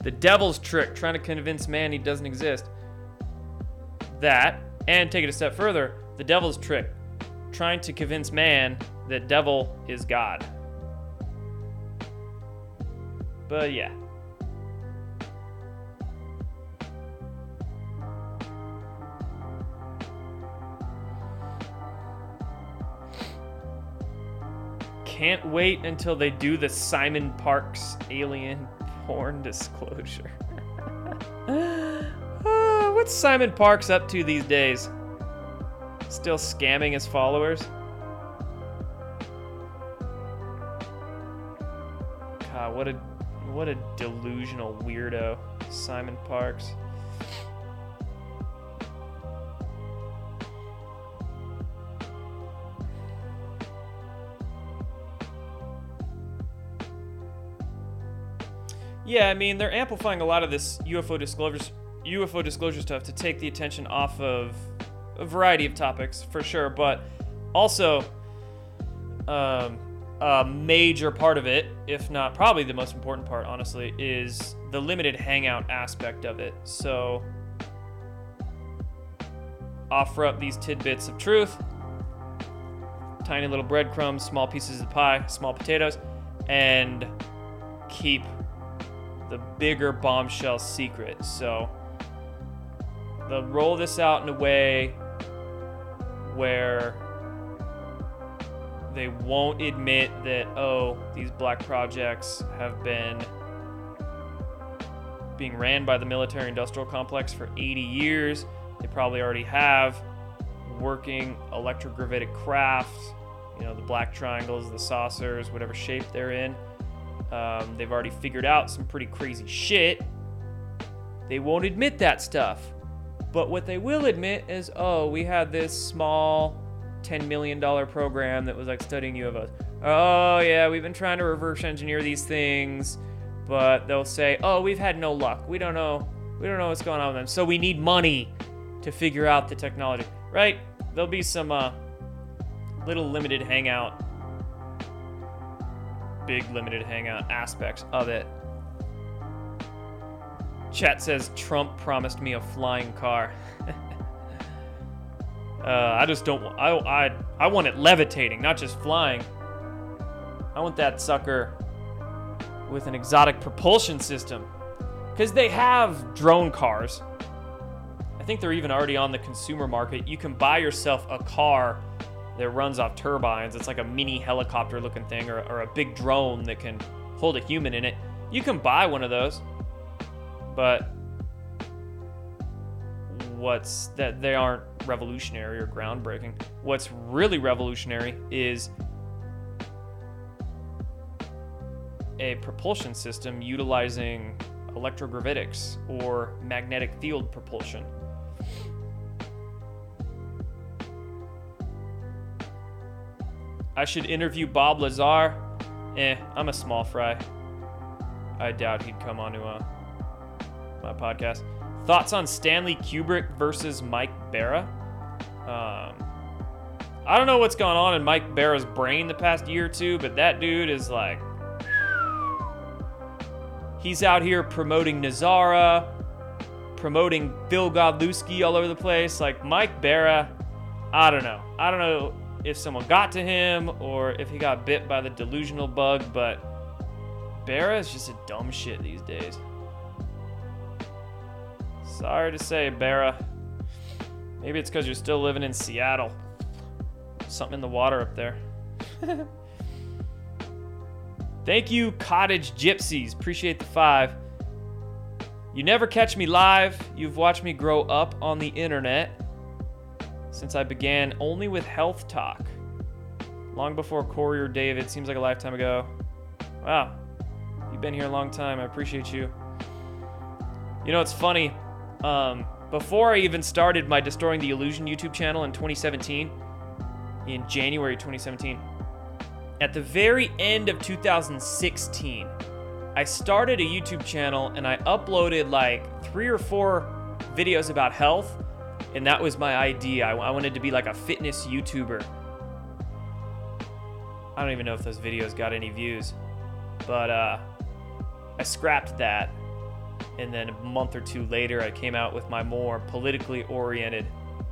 The devil's trick, trying to convince man he doesn't exist. That, and take it a step further, the devil's trick, trying to convince man that devil is God. But yeah. Can't wait until they do the Simon Parkes alien porn (laughs) disclosure. uh, (laughs) what's Simon Parkes up to these days? Still scamming his followers? God, what a what a delusional weirdo, Simon Parkes. Yeah, I mean they're amplifying a lot of this UFO disclosures UFO disclosure stuff to take the attention off of a variety of topics for sure, but also um, a major part of it, if not probably the most important part, honestly, is the limited hangout aspect of it. So offer up these tidbits of truth, tiny little breadcrumbs, small pieces of pie, small potatoes, and keep the bigger bombshell secret. So they'll roll this out in a way where they won't admit that, oh, these black projects have been being ran by the military industrial complex for 80 years. They probably already have working electrogravitic craft, you know, the black triangles, the saucers, whatever shape they're in. Um, they've already figured out some pretty crazy shit. They won't admit that stuff. But what they will admit is, oh, we had this small $10 million program that was like studying UFOs. Oh, yeah, we've been trying to reverse engineer these things, but they'll say, oh, we've had no luck. We don't know. We don't know what's going on with them. So we need money to figure out the technology, right? There'll be some uh, little limited hangout, big limited hangout aspects of it. Chat says Trump promised me a flying car. (laughs) uh, I just don't. I I I want it levitating, not just flying. I want that sucker with an exotic propulsion system, because they have drone cars. I think they're even already on the consumer market. You can buy yourself a car that runs off turbines. It's like a mini helicopter looking thing, or, or a big drone that can hold a human in it. You can buy one of those but what's that they aren't revolutionary or groundbreaking. What's really revolutionary is a propulsion system utilizing electrogravitics or magnetic field propulsion. I should interview Bob Lazar. Eh, I'm a small fry. I doubt he'd come onto a my podcast. Thoughts on Stanley Kubrick versus Mike Barra? Um, I don't know what's going on in Mike Barra's brain the past year or two, but that dude is like. He's out here promoting NESARA, promoting Phil Godlewski all over the place. Like Mike Barra, I don't know. I don't know if someone got to him or if he got bit by the delusional bug, but Barra is just a dumb shit these days. Sorry to say, Barra. Maybe it's because you're still living in Seattle. Something in the water up there. (laughs) Thank you, Cottage Gypsies. Appreciate the five. You never catch me live. You've watched me grow up on the internet since I began only with health talk. Long before Corey or David. Seems like a lifetime ago. Wow. You've been here a long time. I appreciate you. You know, it's funny. Um, before I even started my Destroying the Illusion YouTube channel in 2017, in January 2017, at the very end of 2016, I started a YouTube channel and I uploaded like three or four videos about health, and that was my idea. I, I wanted to be like a fitness YouTuber. I don't even know if those videos got any views, but uh, I scrapped that and then a month or two later i came out with my more politically oriented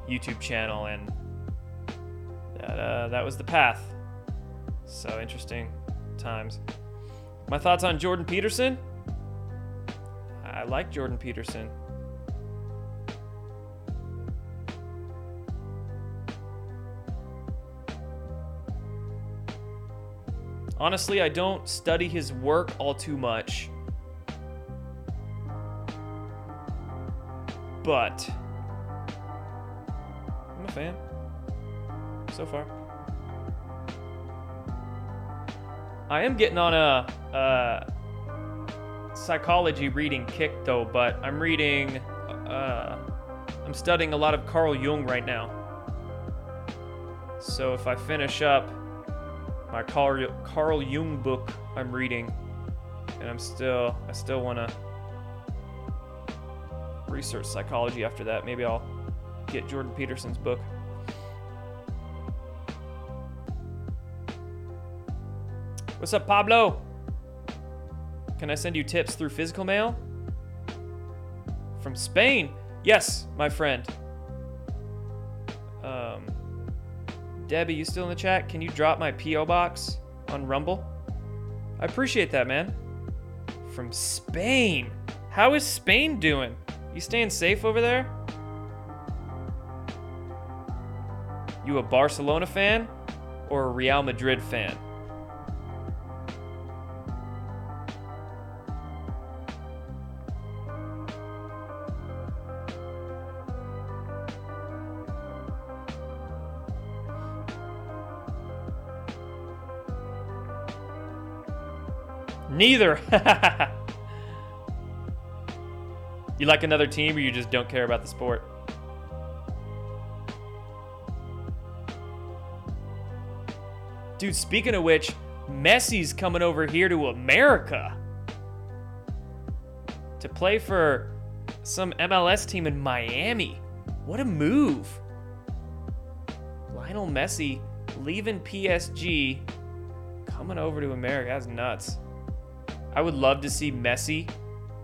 youtube channel and that, uh, that was the path. So interesting times. My thoughts on jordan peterson? I like jordan peterson. Honestly i don't study his work all too much but I'm a fan so far. I am getting on a, a psychology reading kick though, but I'm reading, uh, I'm studying a lot of Carl Jung right now. So if I finish up my Carl, Carl Jung book I'm reading, and I'm still, I still want to research psychology after that. Maybe I'll get Jordan Peterson's book. What's up, Pablo? Can I send you tips through physical mail? From Spain? Yes, my friend. Um, Debbie, you still in the chat? Can you drop my P.O. box on Rumble? I appreciate that, man. From Spain. How is Spain doing? You staying safe over there? You a Barcelona fan? or a Real Madrid fan? Neither. (laughs) you like another team or you just don't care about the sport? Dude, speaking of which, Messi's coming over here to America to play for some MLS team in Miami. What a move. Lionel Messi leaving PSG, coming over to America. That's nuts. I would love to see Messi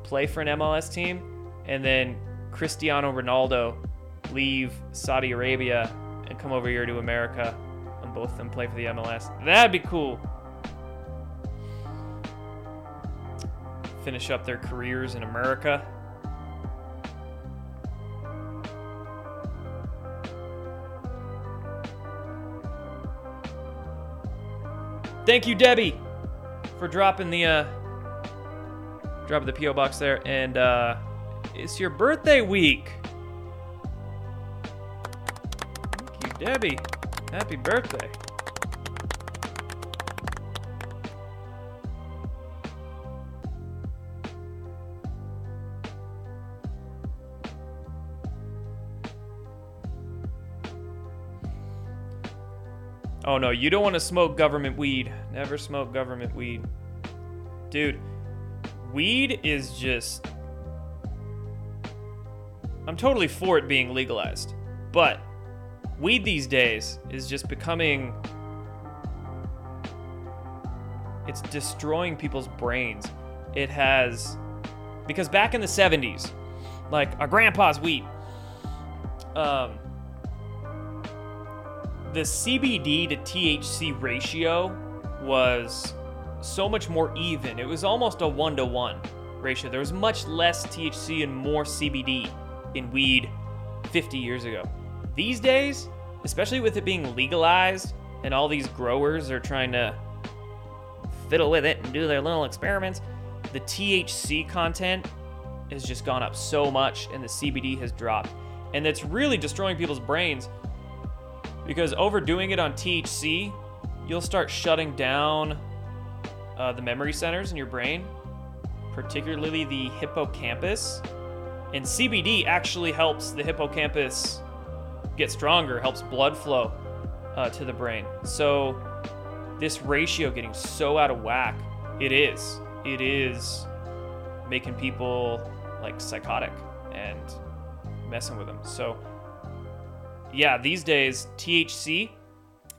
play for an MLS team and then Cristiano Ronaldo leave Saudi Arabia and come over here to America and both of them play for the MLS. That'd be cool. Finish up their careers in America. Thank you, Debbie, for dropping the uh, dropping the PO box there, and uh, it's your birthday week. Thank you, Debbie. Happy birthday. Oh no, you don't want to smoke government weed. Never smoke government weed. Dude, weed is just. I'm totally for it being legalized. But weed these days is just becoming. It's destroying people's brains. It has. Because back in the 70s, like our grandpa's weed, um, the CBD to THC ratio was so much more even. It was almost a one to one ratio. There was much less THC and more CBD in weed 50 years ago. These days, especially with it being legalized and all these growers are trying to fiddle with it and do their little experiments, the THC content has just gone up so much and the CBD has dropped. And it's really destroying people's brains because overdoing it on THC, you'll start shutting down uh, the memory centers in your brain, particularly the hippocampus. And CBD actually helps the hippocampus get stronger, helps blood flow uh, to the brain. So, this ratio getting so out of whack, it is. It is making people like psychotic and messing with them. So, yeah, these days THC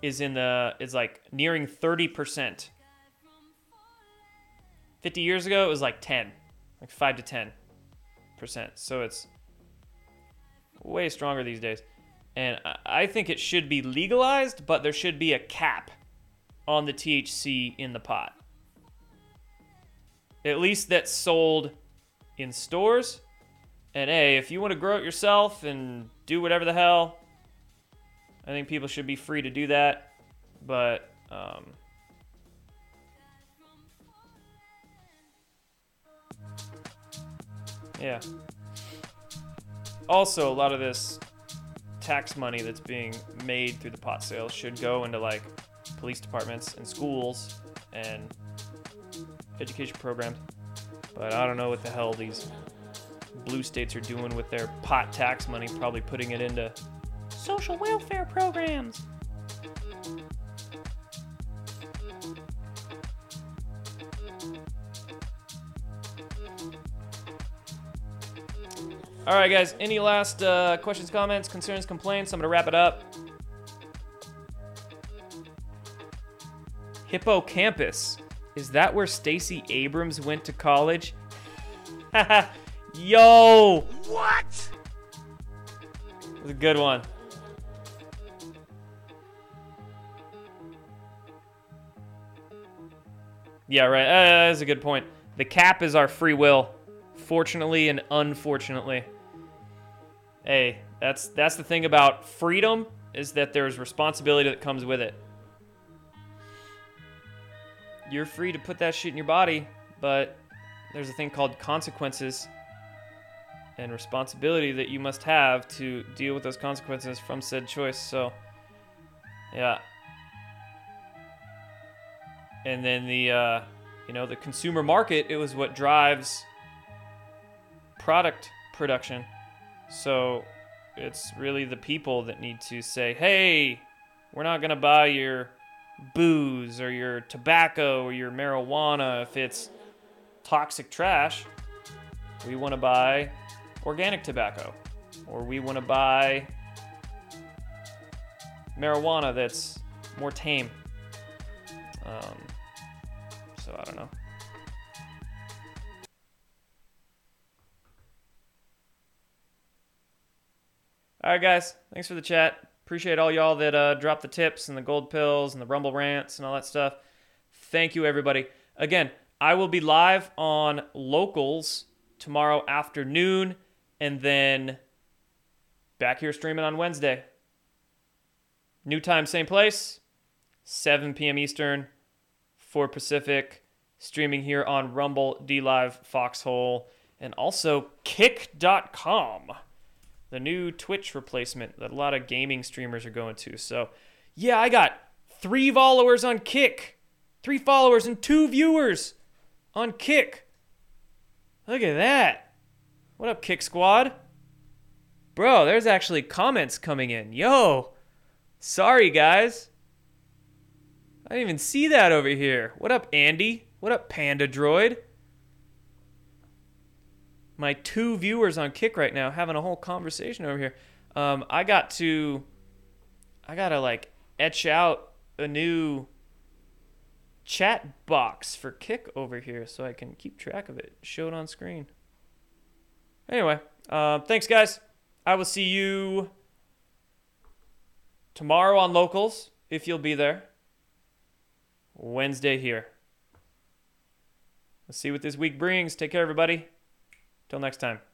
is in the is like nearing 30%. 50 years ago it was like 10, like 5 to 10%. So it's way stronger these days. And I think it should be legalized, but there should be a cap on the THC in the pot. At least that's sold in stores. And hey, if you want to grow it yourself and do whatever the hell, I think people should be free to do that, but um, yeah. Also, a lot of this tax money that's being made through the pot sales should go into like police departments and schools and education programs. But I don't know what the hell these blue states are doing with their pot tax money, probably putting it into social welfare programs. All right, guys. Any last uh, questions, comments, concerns, complaints? I'm gonna wrap it up. Hippocampus. Is that where Stacey Abrams went to college? Haha. (laughs) Yo! What? Was a good one. Yeah, right. Uh, that's a good point. The cap is our free will, fortunately and unfortunately. Hey, that's that's the thing about freedom is that there's responsibility that comes with it. you're free to put that shit in your body, but there's a thing called consequences and responsibility that you must have to deal with those consequences from said choice. So, yeah. And then the, uh, you know, the consumer market, it was what drives product production. So, it's really the people that need to say, hey, we're not going to buy your booze or your tobacco or your marijuana if it's toxic trash. We want to buy organic tobacco or we want to buy marijuana that's more tame. Um, so I don't know. All right, guys. Thanks for the chat. Appreciate all y'all that uh, dropped the tips and the gold pills and the rumble rants and all that stuff. Thank you, everybody. Again, I will be live on locals tomorrow afternoon and then back here streaming on Wednesday. New time, same place, 7 p.m. Eastern, 4 Pacific. Streaming here on Rumble, DLive, Foxhole, and also Kick.com the new Twitch replacement that a lot of gaming streamers are going to. So, yeah, I got three followers on Kick, three followers and two viewers on Kick. Look at that. What up, Kick Squad? Bro, there's actually comments coming in. Yo, sorry, guys. I didn't even see that over here. What up, Andy? What up, Panda Droid? My two viewers on Kick right now having a whole conversation over here. Um, I got to, I gotta like etch out a new chat box for Kick over here so I can keep track of it, show it on screen. Anyway, uh, thanks guys. I will see you tomorrow on locals if you'll be there. Wednesday here. Let's see what this week brings. Take care, everybody. Till next time.